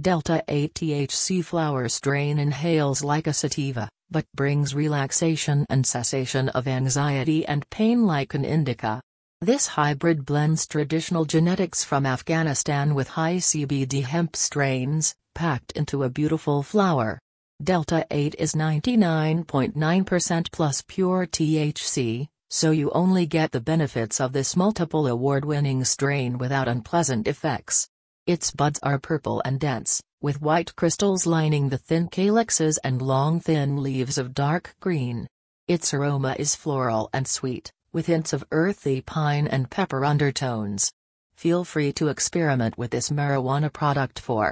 Delta 8 THC flower strain inhales like a sativa, but brings relaxation and cessation of anxiety and pain like an indica. This hybrid blends traditional genetics from Afghanistan with high CBD hemp strains, packed into a beautiful flower. Delta 8 is 99.9% plus pure THC, so you only get the benefits of this multiple award winning strain without unpleasant effects. Its buds are purple and dense, with white crystals lining the thin calyxes and long thin leaves of dark green. Its aroma is floral and sweet, with hints of earthy pine and pepper undertones. Feel free to experiment with this marijuana product for